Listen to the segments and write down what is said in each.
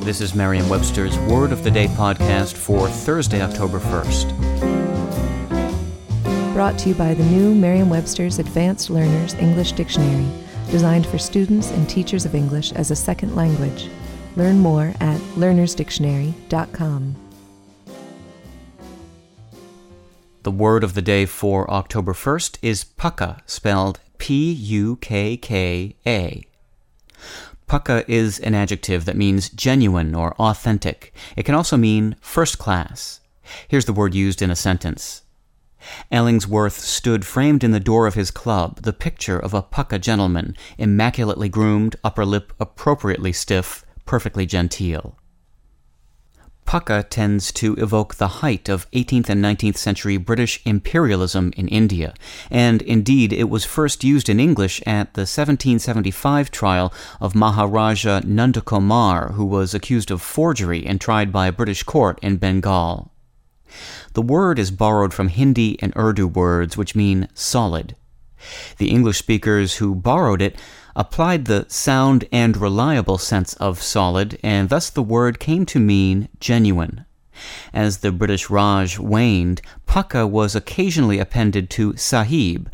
This is Merriam Webster's Word of the Day podcast for Thursday, October 1st. Brought to you by the new Merriam Webster's Advanced Learners English Dictionary, designed for students and teachers of English as a second language. Learn more at learnersdictionary.com. The word of the day for October 1st is pukka, spelled P U K K A. Pukka is an adjective that means genuine or authentic. It can also mean first class. Here's the word used in a sentence. Ellingsworth stood framed in the door of his club, the picture of a pukka gentleman, immaculately groomed, upper lip appropriately stiff, perfectly genteel. Pukka tends to evoke the height of 18th and 19th century British imperialism in India, and indeed it was first used in English at the 1775 trial of Maharaja Nundocomar, who was accused of forgery and tried by a British court in Bengal. The word is borrowed from Hindi and Urdu words which mean solid. The English speakers who borrowed it applied the sound and reliable sense of solid, and thus the word came to mean genuine. As the British Raj waned, pukka was occasionally appended to sahib,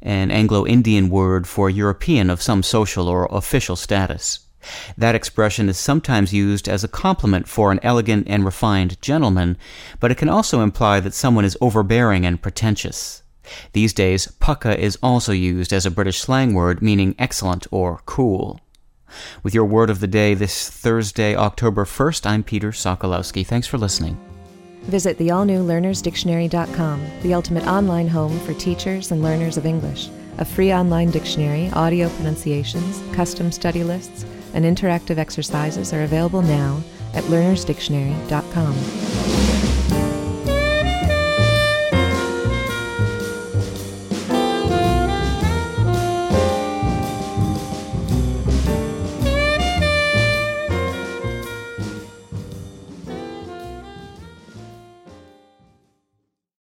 an Anglo Indian word for European of some social or official status. That expression is sometimes used as a compliment for an elegant and refined gentleman, but it can also imply that someone is overbearing and pretentious. These days, pukka is also used as a British slang word meaning excellent or cool. With your word of the day this Thursday, October 1st, I'm Peter Sokolowski. Thanks for listening. Visit the all new learnersdictionary.com, the ultimate online home for teachers and learners of English. A free online dictionary, audio pronunciations, custom study lists, and interactive exercises are available now at learnersdictionary.com.